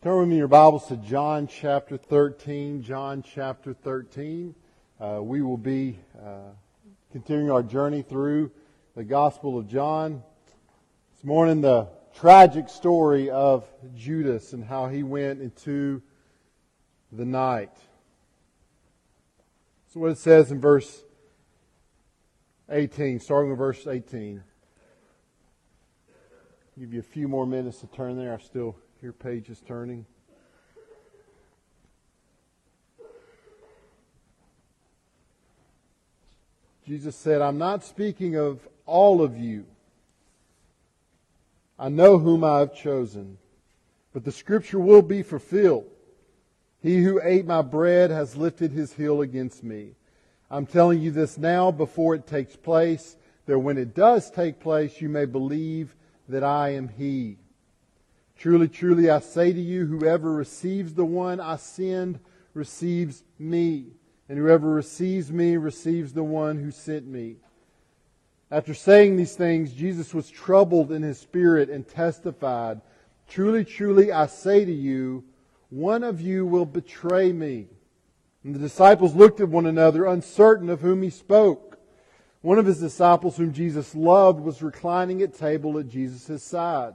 Turn with me your Bibles to John chapter 13. John chapter 13. Uh, we will be uh, continuing our journey through the Gospel of John. This morning, the tragic story of Judas and how he went into the night. So, what it says in verse 18, starting with verse 18. Give you a few more minutes to turn there. I still hear pages turning. Jesus said, I'm not speaking of all of you. I know whom I have chosen, but the scripture will be fulfilled. He who ate my bread has lifted his heel against me. I'm telling you this now before it takes place, that when it does take place, you may believe that I am He. Truly, truly, I say to you, whoever receives the one I send receives me, and whoever receives me receives the one who sent me. After saying these things, Jesus was troubled in his spirit and testified, Truly, truly, I say to you, one of you will betray me. And the disciples looked at one another, uncertain of whom he spoke. One of his disciples, whom Jesus loved, was reclining at table at Jesus' side.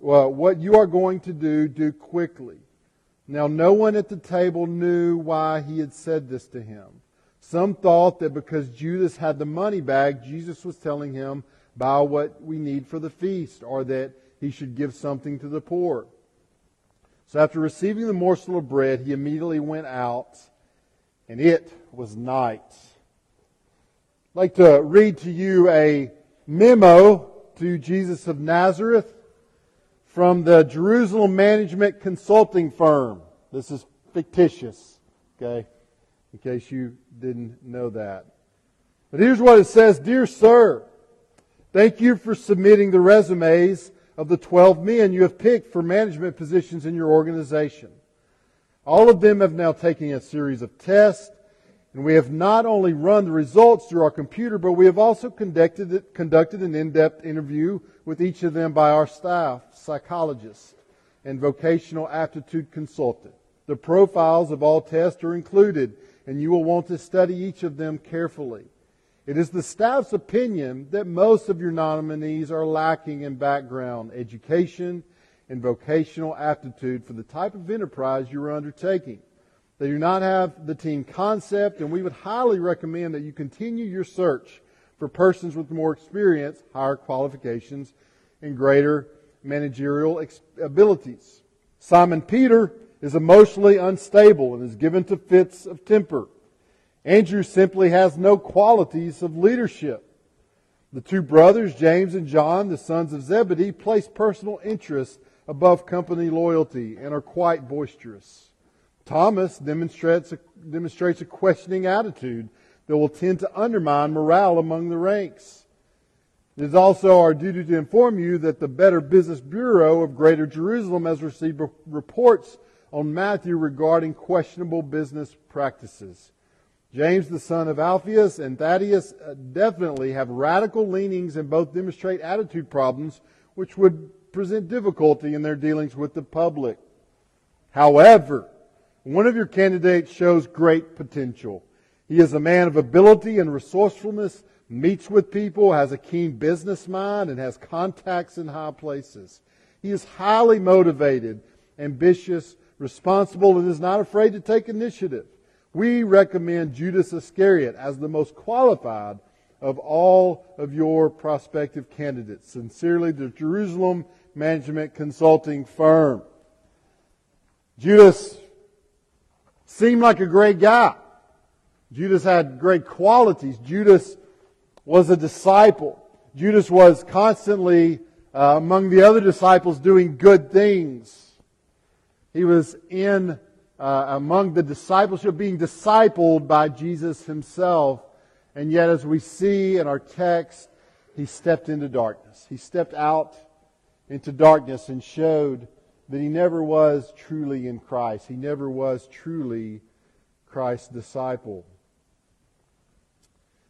well, what you are going to do, do quickly. Now no one at the table knew why he had said this to him. Some thought that because Judas had the money bag, Jesus was telling him, buy what we need for the feast, or that he should give something to the poor. So after receiving the morsel of bread, he immediately went out, and it was night. I'd like to read to you a memo to Jesus of Nazareth from the Jerusalem Management Consulting Firm. This is fictitious, okay, in case you didn't know that. But here's what it says Dear Sir, thank you for submitting the resumes of the 12 men you have picked for management positions in your organization. All of them have now taken a series of tests and we have not only run the results through our computer, but we have also conducted, conducted an in-depth interview with each of them by our staff, psychologist, and vocational aptitude consultant. The profiles of all tests are included, and you will want to study each of them carefully. It is the staff's opinion that most of your nominees are lacking in background, education, and vocational aptitude for the type of enterprise you are undertaking. They do not have the team concept, and we would highly recommend that you continue your search for persons with more experience, higher qualifications, and greater managerial abilities. Simon Peter is emotionally unstable and is given to fits of temper. Andrew simply has no qualities of leadership. The two brothers, James and John, the sons of Zebedee, place personal interest above company loyalty and are quite boisterous. Thomas demonstrates a, demonstrates a questioning attitude that will tend to undermine morale among the ranks. It is also our duty to inform you that the Better Business Bureau of Greater Jerusalem has received reports on Matthew regarding questionable business practices. James, the son of Alphaeus, and Thaddeus uh, definitely have radical leanings and both demonstrate attitude problems which would present difficulty in their dealings with the public. However, one of your candidates shows great potential. He is a man of ability and resourcefulness, meets with people, has a keen business mind, and has contacts in high places. He is highly motivated, ambitious, responsible, and is not afraid to take initiative. We recommend Judas Iscariot as the most qualified of all of your prospective candidates. Sincerely, the Jerusalem Management Consulting Firm. Judas seemed like a great guy. Judas had great qualities. Judas was a disciple. Judas was constantly uh, among the other disciples doing good things. He was in uh, among the discipleship, being discipled by Jesus himself. And yet, as we see in our text, he stepped into darkness. He stepped out into darkness and showed that he never was truly in Christ. He never was truly Christ's disciple.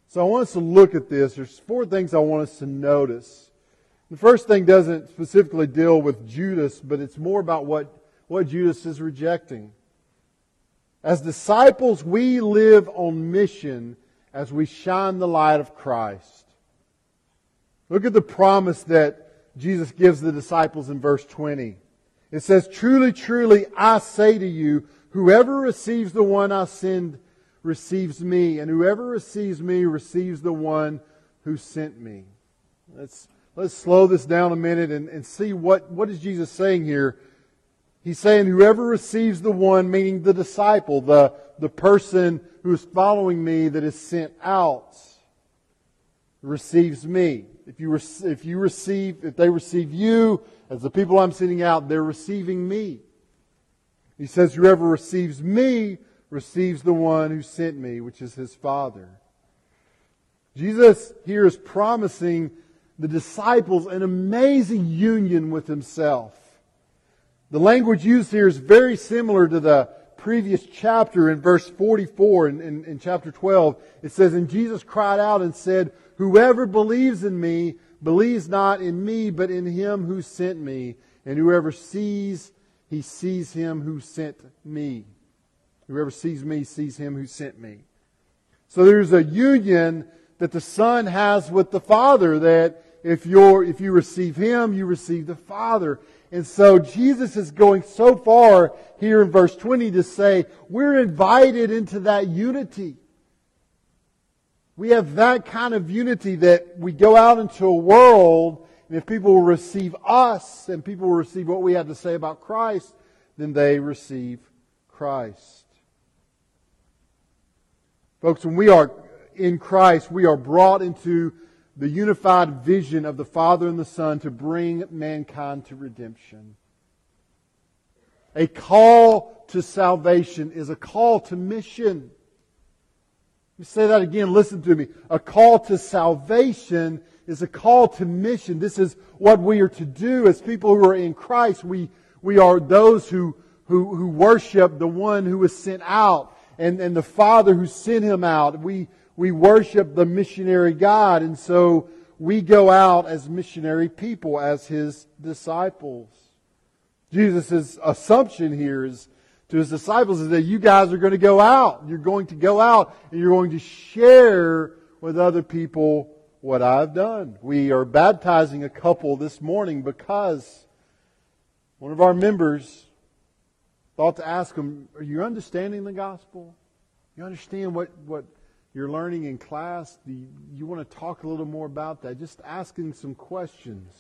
So I want us to look at this. There's four things I want us to notice. The first thing doesn't specifically deal with Judas, but it's more about what, what Judas is rejecting. As disciples, we live on mission as we shine the light of Christ. Look at the promise that Jesus gives the disciples in verse 20. It says, Truly, truly, I say to you, whoever receives the one I send receives me, and whoever receives me receives the one who sent me. Let's, let's slow this down a minute and, and see what, what is Jesus saying here. He's saying, whoever receives the one, meaning the disciple, the, the person who is following me that is sent out, receives me. If you, if you receive, if they receive you as the people I'm sending out, they're receiving me. He says, whoever receives me receives the one who sent me, which is his Father. Jesus here is promising the disciples an amazing union with himself. The language used here is very similar to the previous chapter in verse 44 in, in, in, chapter 12. It says, And Jesus cried out and said, Whoever believes in me believes not in me, but in him who sent me. And whoever sees, he sees him who sent me. Whoever sees me sees him who sent me. So there's a union that the Son has with the Father that if you're, if you receive him, you receive the Father. And so Jesus is going so far here in verse 20 to say, we're invited into that unity. We have that kind of unity that we go out into a world, and if people will receive us and people will receive what we have to say about Christ, then they receive Christ. Folks, when we are in Christ, we are brought into the unified vision of the Father and the Son to bring mankind to redemption. A call to salvation is a call to mission. Me say that again. Listen to me. A call to salvation is a call to mission. This is what we are to do as people who are in Christ. We, we are those who, who, who worship the one who was sent out and, and the Father who sent him out. We, we worship the missionary God. And so we go out as missionary people, as his disciples. Jesus' assumption here is to his disciples is that you guys are going to go out. You're going to go out and you're going to share with other people what I've done. We are baptizing a couple this morning because one of our members thought to ask them, Are you understanding the gospel? You understand what, what you're learning in class? Do you, you want to talk a little more about that? Just asking some questions.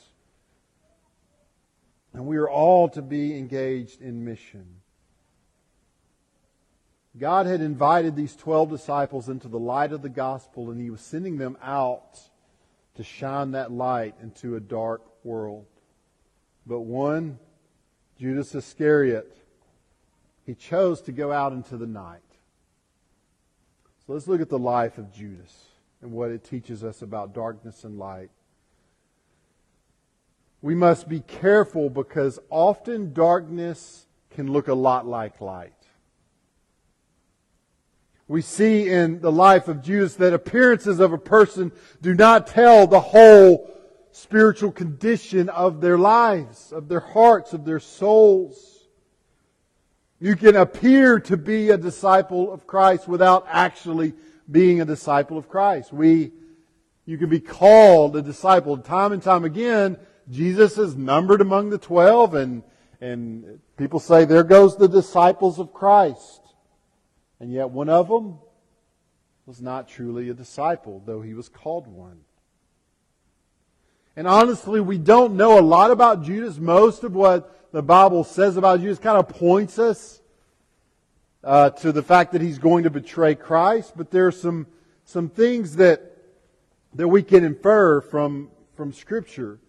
And we are all to be engaged in mission. God had invited these 12 disciples into the light of the gospel, and He was sending them out to shine that light into a dark world. But one, Judas Iscariot, he chose to go out into the night. So let's look at the life of Judas and what it teaches us about darkness and light. We must be careful because often darkness can look a lot like light. We see in the life of Judas that appearances of a person do not tell the whole spiritual condition of their lives, of their hearts, of their souls. You can appear to be a disciple of Christ without actually being a disciple of Christ. We, you can be called a disciple. Time and time again, Jesus is numbered among the twelve and, and people say, there goes the disciples of Christ. And yet one of them was not truly a disciple, though he was called one. And honestly, we don't know a lot about Judas. Most of what the Bible says about Judas kind of points us uh, to the fact that he's going to betray Christ. But there are some, some things that, that we can infer from, from Scripture.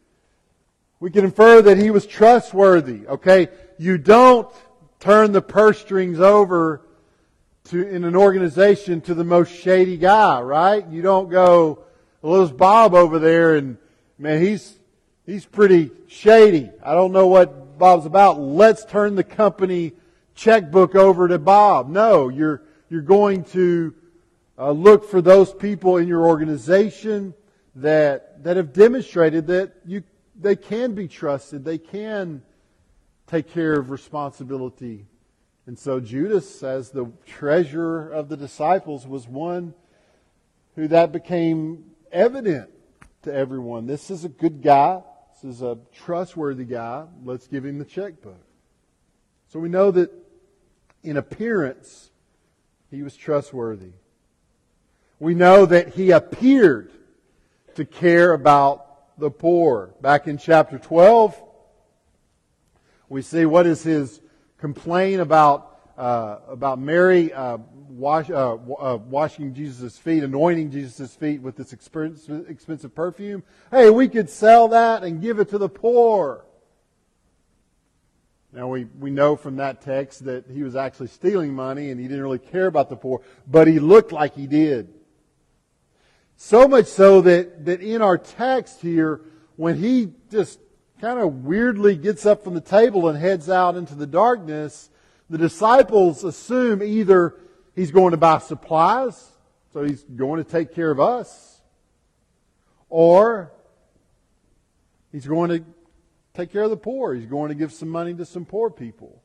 We can infer that he was trustworthy. Okay? You don't turn the purse strings over to, in an organization to the most shady guy, right? You don't go, well, there's Bob over there and man, he's, he's pretty shady. I don't know what Bob's about. Let's turn the company checkbook over to Bob. No, you're, you're going to uh, look for those people in your organization that, that have demonstrated that you, they can be trusted. They can take care of responsibility. And so Judas, as the treasurer of the disciples, was one who that became evident to everyone. This is a good guy. This is a trustworthy guy. Let's give him the checkbook. So we know that in appearance, he was trustworthy. We know that he appeared to care about the poor. Back in chapter 12, we see what is his complaint about, uh, about Mary uh, wash, uh, uh washing Jesus' feet, anointing Jesus' feet with this expensive perfume. Hey, we could sell that and give it to the poor. Now we, we know from that text that he was actually stealing money and he didn't really care about the poor, but he looked like he did. So much so that, that in our text here, when he just kind of weirdly gets up from the table and heads out into the darkness, the disciples assume either he's going to buy supplies, so he's going to take care of us, or he's going to take care of the poor. He's going to give some money to some poor people.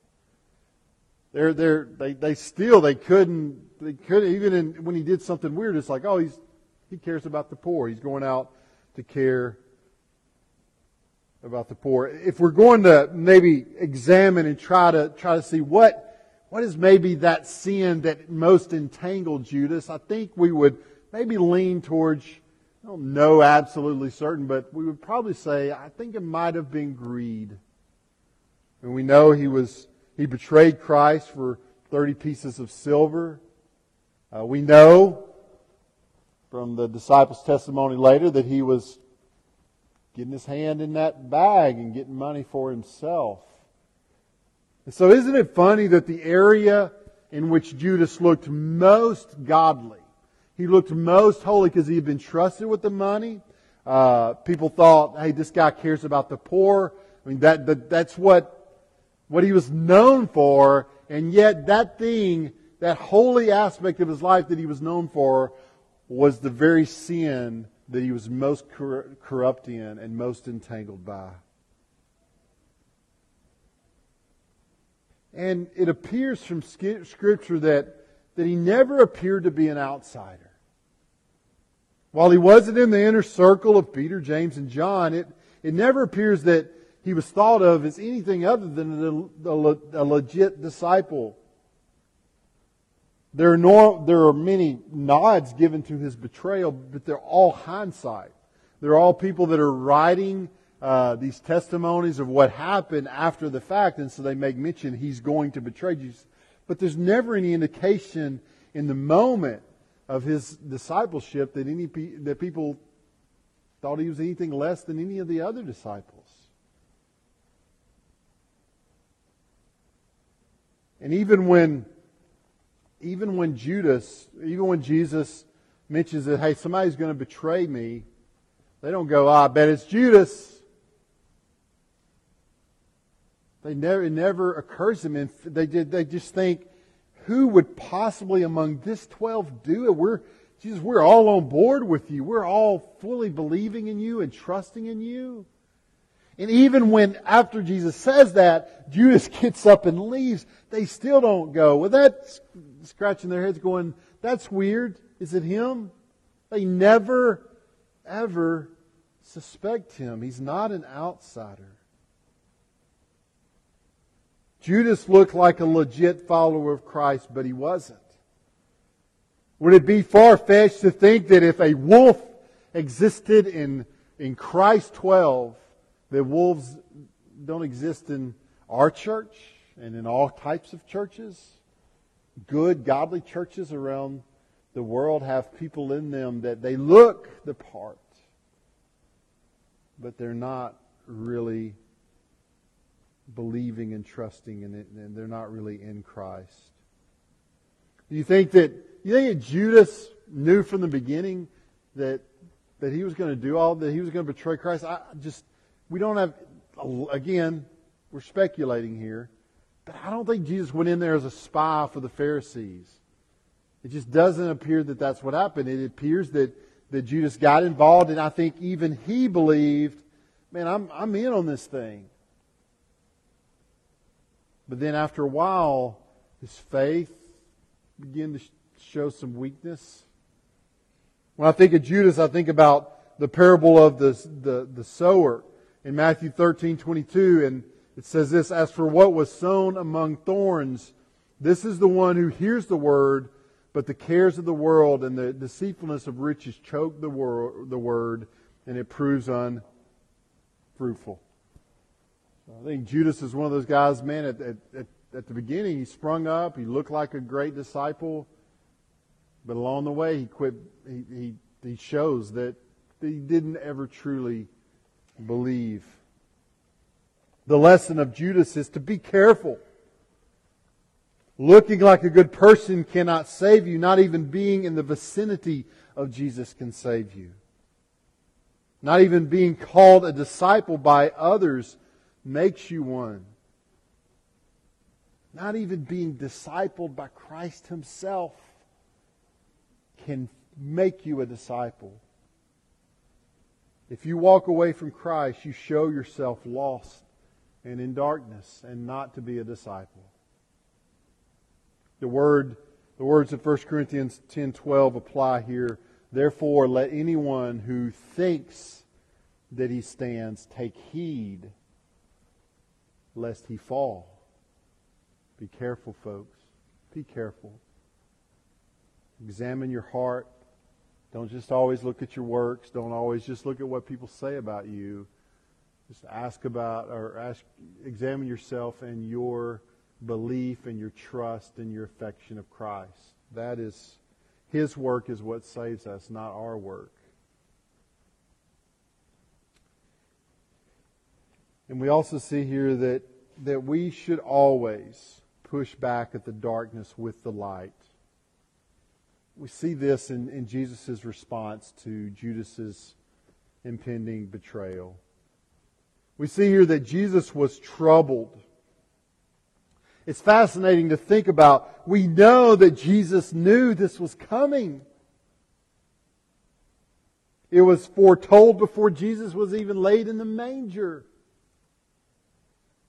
They're, they're, they, they still, they couldn't, they couldn't, even in, when he did something weird, it's like, oh, he's, he cares about the poor. He's going out to care about the poor. If we're going to maybe examine and try to, try to see what, what is maybe that sin that most entangled Judas, I think we would maybe lean towards I don't know absolutely certain, but we would probably say I think it might have been greed. And we know he was he betrayed Christ for 30 pieces of silver. Uh, we know from the disciples' testimony later that he was getting his hand in that bag and getting money for himself. And so isn't it funny that the area in which Judas looked most godly he looked most holy because he had been trusted with the money. Uh, people thought, hey, this guy cares about the poor. I mean, that, that, that's what, what he was known for. And yet that thing, that holy aspect of his life that he was known for was the very sin that he was most cor- corrupt in and most entangled by. And it appears from Scripture that, that he never appeared to be an outsider. While he wasn't in the inner circle of Peter, James, and John, it, it never appears that he was thought of as anything other than a, a, a legit disciple. There are, there are many nods given to his betrayal, but they're all hindsight. They're all people that are writing uh, these testimonies of what happened after the fact, and so they make mention he's going to betray Jesus. But there's never any indication in the moment of his discipleship that any that people thought he was anything less than any of the other disciples. And even when even when Judas, even when Jesus mentions that, hey, somebody's going to betray me, they don't go, ah, I bet it's Judas. They never, it never occurs to them. They, did, they just think, who would possibly among this 12 do it? We're, Jesus, we're all on board with you. We're all fully believing in you and trusting in you. And even when, after Jesus says that, Judas gets up and leaves, they still don't go. Well, that's scratching their heads going, that's weird. Is it him? They never, ever suspect him. He's not an outsider. Judas looked like a legit follower of Christ, but he wasn't. Would it be far fetched to think that if a wolf existed in, in Christ 12, that wolves don't exist in our church and in all types of churches? Good, godly churches around the world have people in them that they look the part, but they're not really believing and trusting in it, and they're not really in Christ. Do you think that you think that Judas knew from the beginning that that he was going to do all that he was going to betray Christ? I just we don't have again, we're speculating here, but I don't think Jesus went in there as a spy for the Pharisees. It just doesn't appear that that's what happened. It appears that, that Judas got involved, and I think even he believed, man, I'm, I'm in on this thing. But then after a while, his faith began to show some weakness. When I think of Judas, I think about the parable of the, the, the sower in Matthew 13, 22, and it says this, As for what was sown among thorns, this is the one who hears the word, but the cares of the world and the deceitfulness of riches choke the, wor- the word, and it proves unfruitful. I think Judas is one of those guys, man, at, at, at, the beginning, he sprung up, he looked like a great disciple, but along the way, he quit, he, he, he shows that he didn't ever truly believe. The lesson of Judas is to be careful. Looking like a good person cannot save you. Not even being in the vicinity of Jesus can save you. Not even being called a disciple by others makes you one. Not even being discipled by Christ Himself can make you a disciple. If you walk away from Christ, you show yourself lost and in darkness and not to be a disciple. The word, the words of 1 Corinthians 10:12 apply here. Therefore, let anyone who thinks that he stands take heed lest he fall. Be careful, folks. Be careful. Examine your heart. Don't just always look at your works. Don't always just look at what people say about you. Just ask about or ask examine yourself and your belief and your trust and your affection of Christ. That is, His work is what saves us, not our work. And we also see here that, that we should always push back at the darkness with the light. We see this in, in Jesus' response to Judas's impending betrayal. We see here that Jesus was troubled it's fascinating to think about. We know that Jesus knew this was coming. It was foretold before Jesus was even laid in the manger.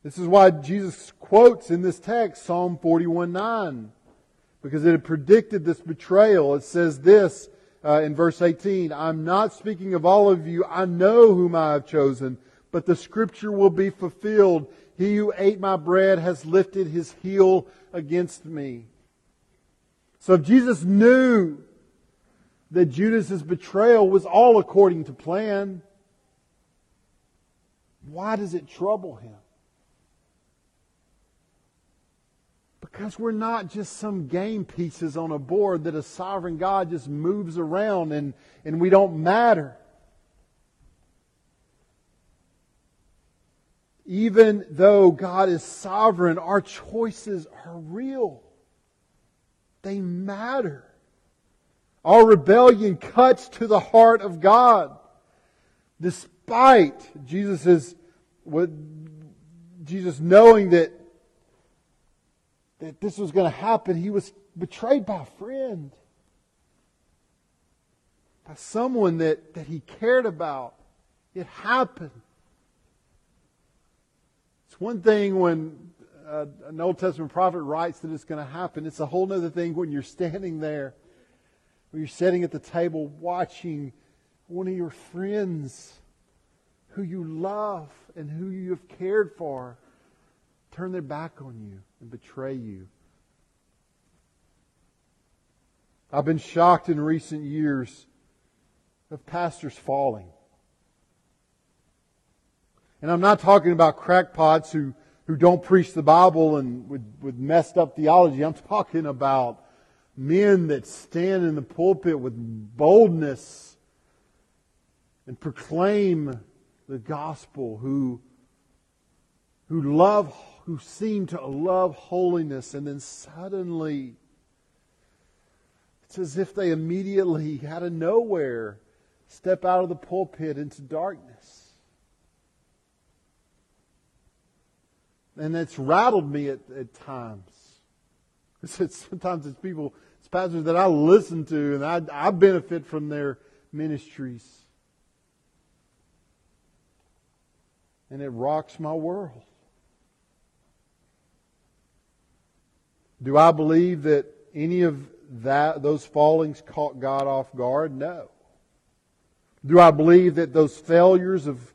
This is why Jesus quotes in this text Psalm 41 9, because it had predicted this betrayal. It says this uh, in verse 18 I'm not speaking of all of you, I know whom I have chosen, but the scripture will be fulfilled. He who ate my bread has lifted his heel against me. So if Jesus knew that Judas's betrayal was all according to plan, why does it trouble him? Because we're not just some game pieces on a board that a sovereign God just moves around and, and we don't matter. Even though God is sovereign, our choices are real. They matter. Our rebellion cuts to the heart of God. Despite Jesus' what Jesus knowing that that this was going to happen, he was betrayed by a friend. By someone that, that he cared about. It happened. It's one thing when uh, an Old Testament prophet writes that it's going to happen. It's a whole other thing when you're standing there, when you're sitting at the table watching one of your friends who you love and who you have cared for turn their back on you and betray you. I've been shocked in recent years of pastors falling. And I'm not talking about crackpots who, who don't preach the Bible and with, with messed up theology. I'm talking about men that stand in the pulpit with boldness and proclaim the gospel who who love, who seem to love holiness, and then suddenly it's as if they immediately, out of nowhere, step out of the pulpit into darkness. And it's rattled me at, at times. Sometimes it's people, it's pastors that I listen to and I, I benefit from their ministries. And it rocks my world. Do I believe that any of that those fallings caught God off guard? No. Do I believe that those failures of,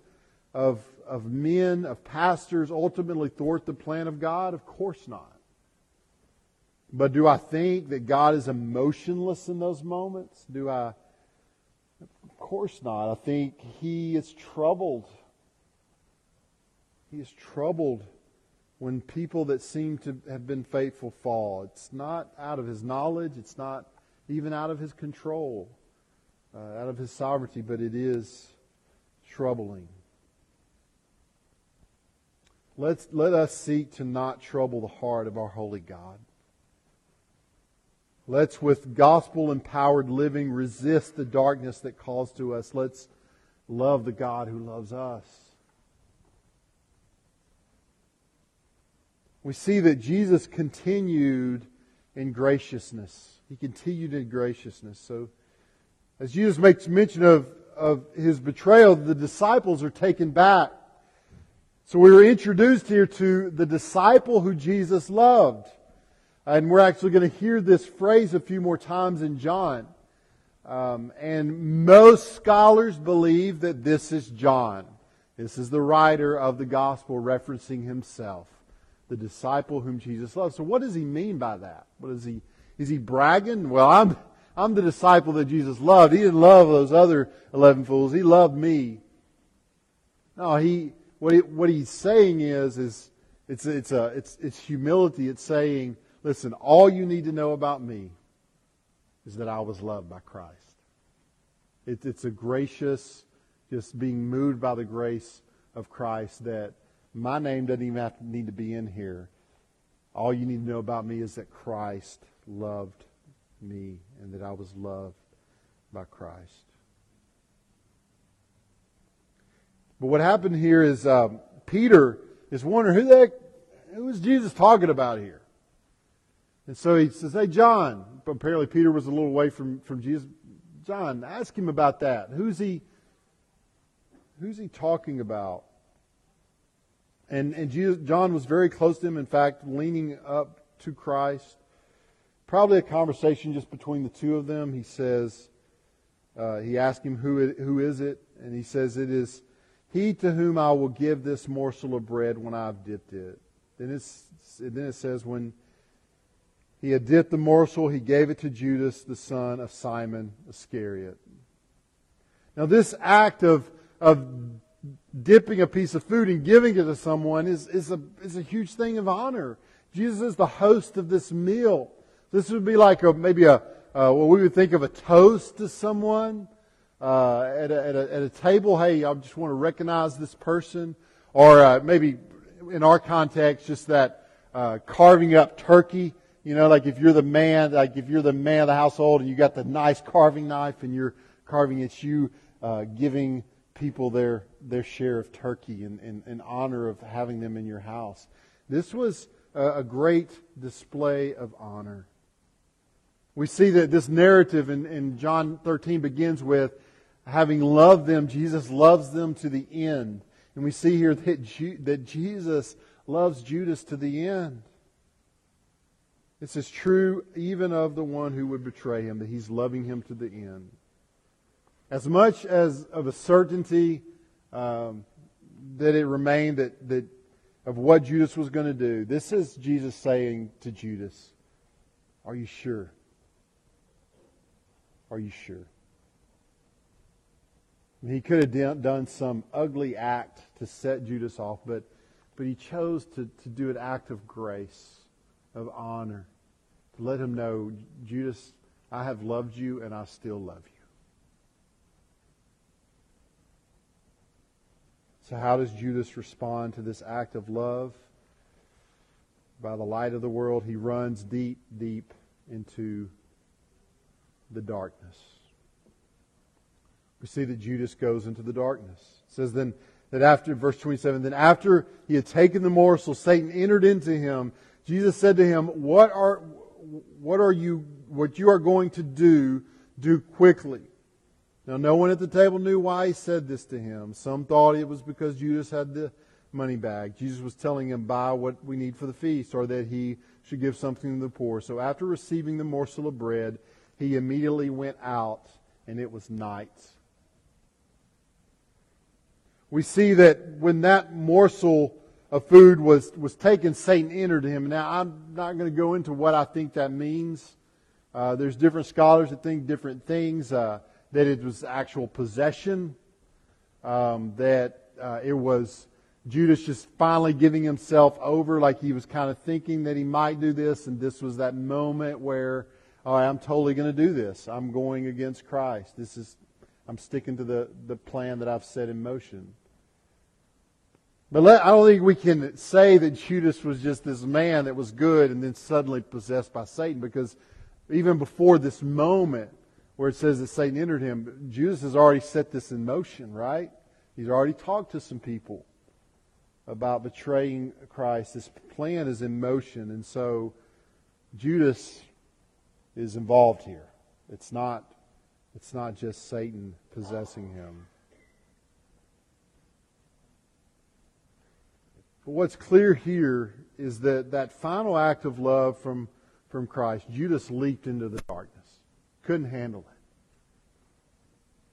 of, of men, of pastors, ultimately thwart the plan of God? Of course not. But do I think that God is emotionless in those moments? Do I? Of course not. I think He is troubled. He is troubled when people that seem to have been faithful fall. It's not out of his knowledge, it's not even out of his control, uh, out of his sovereignty, but it is troubling. Let's, let us seek to not trouble the heart of our holy God. Let's, with gospel empowered living, resist the darkness that calls to us. Let's love the God who loves us. we see that Jesus continued in graciousness. He continued in graciousness. So, as Jesus makes mention of, of his betrayal, the disciples are taken back. So we were introduced here to the disciple who Jesus loved. And we're actually going to hear this phrase a few more times in John. Um, and most scholars believe that this is John. This is the writer of the gospel referencing himself the disciple whom Jesus loved. So what does he mean by that? What is he is he bragging? Well, I'm I'm the disciple that Jesus loved. He didn't love those other eleven fools. He loved me. No, he what he, what he's saying is is it's it's a it's it's humility. It's saying, listen, all you need to know about me is that I was loved by Christ. It, it's a gracious, just being moved by the grace of Christ that my name doesn't even have to need to be in here. All you need to know about me is that Christ loved me and that I was loved by Christ. But what happened here is um, Peter is wondering who the heck, who is Jesus talking about here? And so he says, Hey, John. Apparently, Peter was a little away from, from Jesus. John, ask him about that. Who's he, who's he talking about? And, and Jesus, John was very close to him, in fact, leaning up to Christ. Probably a conversation just between the two of them. He says, uh, he asked him, who, it, who is it? And he says, It is he to whom I will give this morsel of bread when I've dipped it. Then, it's, then it says, When he had dipped the morsel, he gave it to Judas, the son of Simon Iscariot. Now, this act of, of dipping a piece of food and giving it to someone is, is, a, is a huge thing of honor. Jesus is the host of this meal. This would be like a, maybe a, uh, what we would think of a toast to someone uh, at, a, at, a, at, a, table. Hey, I just want to recognize this person. Or uh, maybe in our context, just that uh, carving up turkey. You know, like if you're the man, like if you're the man of the household and you got the nice carving knife and you're carving, it's you uh, giving people their, their share of turkey in, in, in honor of having them in your house. This was a, a great display of honor. We see that this narrative in, in John 13 begins with having loved them, Jesus loves them to the end. And we see here that, Ju- that Jesus loves Judas to the end. This is true even of the one who would betray him, that he's loving him to the end as much as of a certainty um, that it remained that, that of what Judas was going to do. This is Jesus saying to Judas, Are you sure? Are you sure? He could have done some ugly act to set Judas off, but, but he chose to, to do an act of grace, of honor, to let him know, Judas, I have loved you and I still love you. So, how does Judas respond to this act of love? By the light of the world, he runs deep, deep into the darkness. We see that Judas goes into the darkness. It says then that after, verse 27, then after he had taken the morsel, Satan entered into him. Jesus said to him, What are, what are you, what you are going to do, do quickly. Now, no one at the table knew why he said this to him. Some thought it was because Judas had the money bag. Jesus was telling him, buy what we need for the feast, or that he should give something to the poor. So after receiving the morsel of bread, he immediately went out, and it was night. We see that when that morsel of food was, was taken, Satan entered him. Now, I'm not going to go into what I think that means. Uh, there's different scholars that think different things. Uh, that it was actual possession. Um, that uh, it was Judas just finally giving himself over, like he was kind of thinking that he might do this, and this was that moment where, oh, I'm totally going to do this. I'm going against Christ. This is, I'm sticking to the, the plan that I've set in motion. But let, I don't think we can say that Judas was just this man that was good and then suddenly possessed by Satan because even before this moment where it says that Satan entered him, Judas has already set this in motion, right? He's already talked to some people about betraying Christ. This plan is in motion, and so Judas is involved here. It's not, it's not just Satan possessing him. But what's clear here is that that final act of love from from Christ, Judas leaped into the darkness. Couldn't handle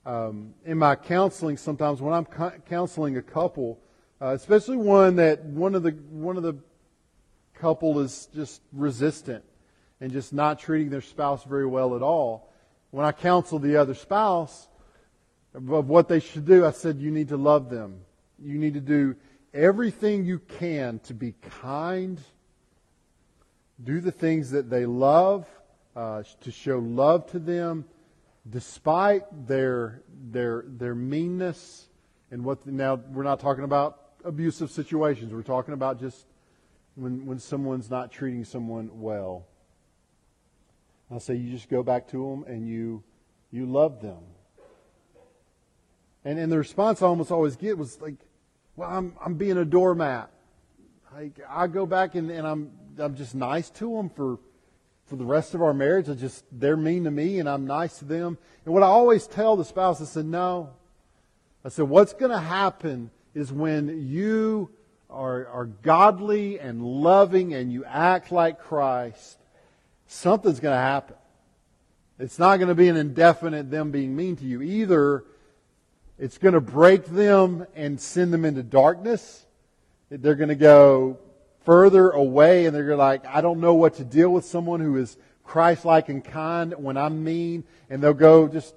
it. Um, in my counseling, sometimes when I'm counseling a couple, uh, especially one that one of the one of the couple is just resistant and just not treating their spouse very well at all. When I counsel the other spouse of what they should do, I said, you need to love them. You need to do everything you can to be kind do the things that they love, uh, to show love to them, despite their their their meanness and what. Now we're not talking about abusive situations. We're talking about just when when someone's not treating someone well. I'll say you just go back to them and you you love them. And and the response I almost always get was like, "Well, I'm I'm being a doormat." Like I go back and, and I'm I'm just nice to them for for the rest of our marriage. I just they're mean to me and I'm nice to them. And what I always tell the spouse, I said, no. I said, what's going to happen is when you are, are godly and loving and you act like Christ, something's going to happen. It's not going to be an indefinite them being mean to you. Either it's going to break them and send them into darkness. They're going to go, further away and they're like, I don't know what to deal with someone who is Christ like and kind when I'm mean. And they'll go just,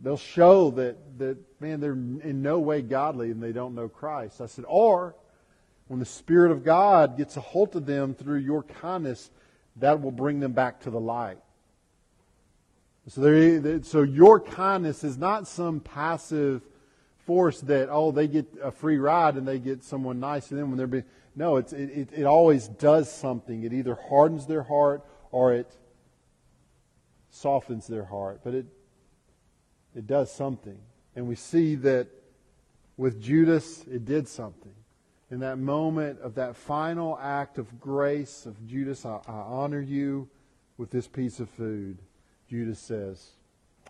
they'll show that, that, man, they're in no way godly and they don't know Christ. I said, or when the Spirit of God gets a hold of them through your kindness, that will bring them back to the light. So, so your kindness is not some passive force that oh they get a free ride and they get someone nice to them when they're being no it's, it, it, it always does something. It either hardens their heart or it softens their heart but it it does something. And we see that with Judas it did something. In that moment of that final act of grace of Judas I, I honor you with this piece of food Judas says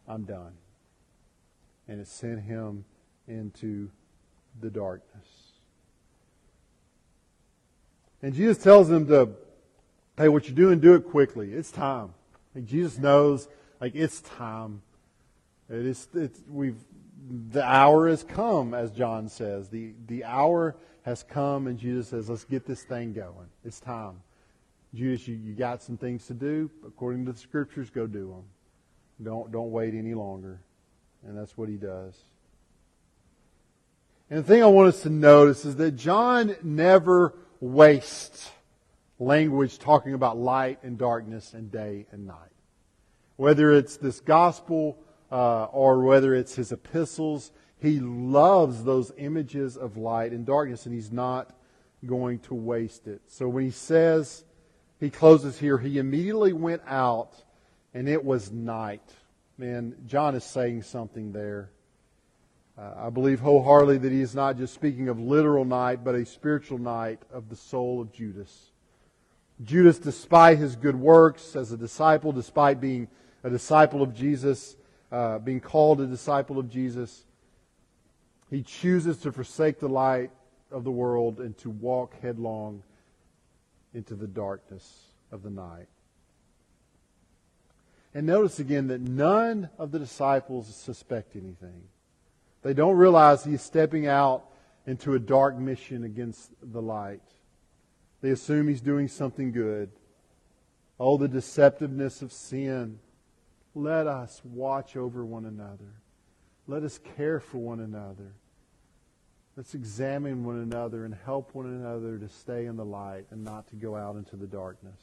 I'm done and it sent him into the darkness. And Jesus tells them to, hey, what you're doing, do it quickly. It's time. Jesus knows, like it's time. It is, it's, we've, the hour has come, as John says. The, the hour has come, and Jesus says, let's get this thing going. It's time. Judas, you, you got some things to do. According to the scriptures, go do them. Don't, don't wait any longer. And that's what he does. And the thing I want us to notice is that John never wastes language talking about light and darkness and day and night. Whether it's this gospel uh, or whether it's his epistles, He loves those images of light and darkness, and he's not going to waste it. So when he says, he closes here, he immediately went out, and it was night. Man, John is saying something there. Uh, I believe wholeheartedly that he is not just speaking of literal night, but a spiritual night of the soul of Judas. Judas, despite his good works as a disciple, despite being a disciple of Jesus, uh, being called a disciple of Jesus, he chooses to forsake the light of the world and to walk headlong into the darkness of the night. And notice again that none of the disciples suspect anything. They don't realize he's stepping out into a dark mission against the light. They assume he's doing something good. Oh, the deceptiveness of sin. Let us watch over one another. Let us care for one another. Let's examine one another and help one another to stay in the light and not to go out into the darkness.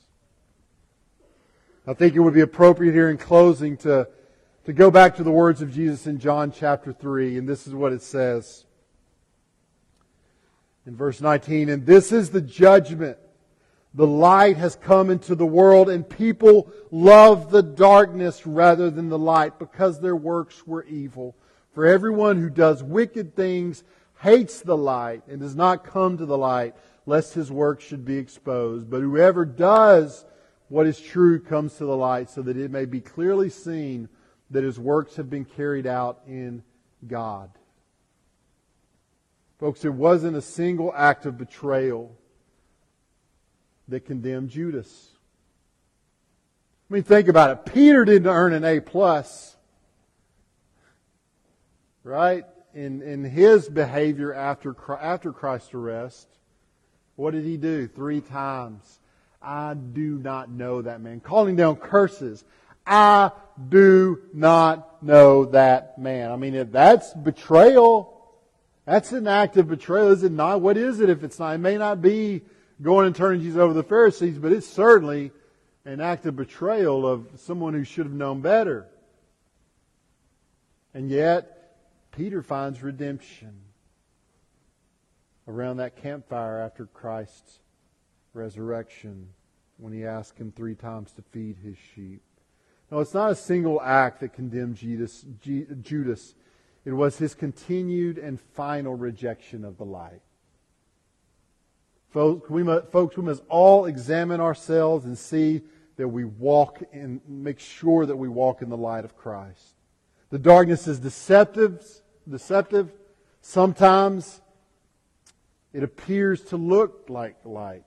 I think it would be appropriate here in closing to to go back to the words of Jesus in John chapter 3, and this is what it says. In verse 19, and this is the judgment. The light has come into the world, and people love the darkness rather than the light because their works were evil. For everyone who does wicked things hates the light and does not come to the light, lest his works should be exposed. But whoever does what is true comes to the light, so that it may be clearly seen that his works have been carried out in God. Folks, it wasn't a single act of betrayal that condemned Judas. I mean, think about it. Peter didn't earn an A plus, right? In in his behavior after after Christ's arrest, what did he do? Three times. I do not know that man, calling down curses. I do not know that man. I mean, if that's betrayal, that's an act of betrayal, is it not? What is it if it's not? It may not be going and turning Jesus over to the Pharisees, but it's certainly an act of betrayal of someone who should have known better. And yet, Peter finds redemption around that campfire after Christ's resurrection when he asked him three times to feed his sheep. No, it's not a single act that condemned Judas. Judas. It was his continued and final rejection of the light. Folks we, must, folks, we must all examine ourselves and see that we walk and make sure that we walk in the light of Christ. The darkness is deceptive, deceptive. Sometimes it appears to look like light.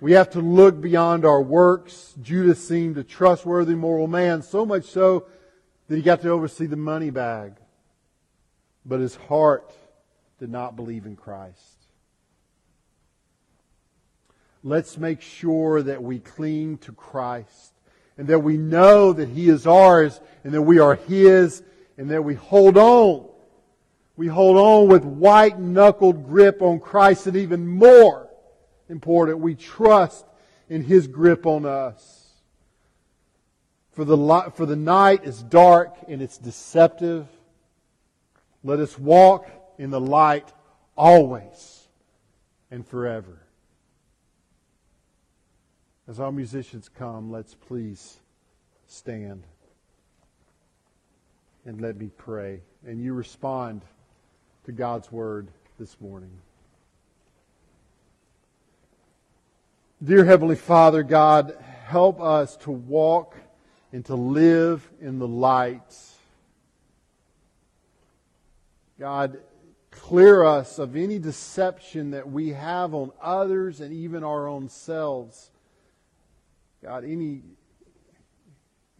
We have to look beyond our works. Judas seemed a trustworthy moral man, so much so that he got to oversee the money bag. But his heart did not believe in Christ. Let's make sure that we cling to Christ and that we know that He is ours and that we are His and that we hold on. We hold on with white knuckled grip on Christ and even more important. We trust in His grip on us. For the, for the night is dark and it's deceptive. Let us walk in the light always and forever. As our musicians come, let's please stand and let me pray. And you respond to God's word this morning. Dear Heavenly Father, God, help us to walk and to live in the light. God, clear us of any deception that we have on others and even our own selves. God, any,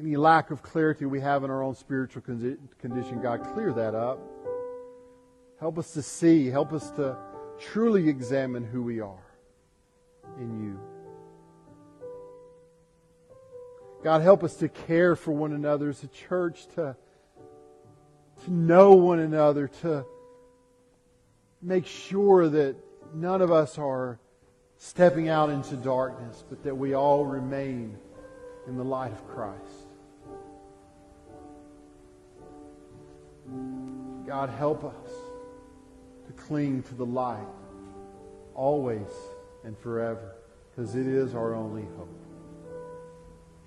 any lack of clarity we have in our own spiritual condition, God, clear that up. Help us to see, help us to truly examine who we are in you. God, help us to care for one another as a church, to, to know one another, to make sure that none of us are stepping out into darkness, but that we all remain in the light of Christ. God, help us to cling to the light always and forever because it is our only hope.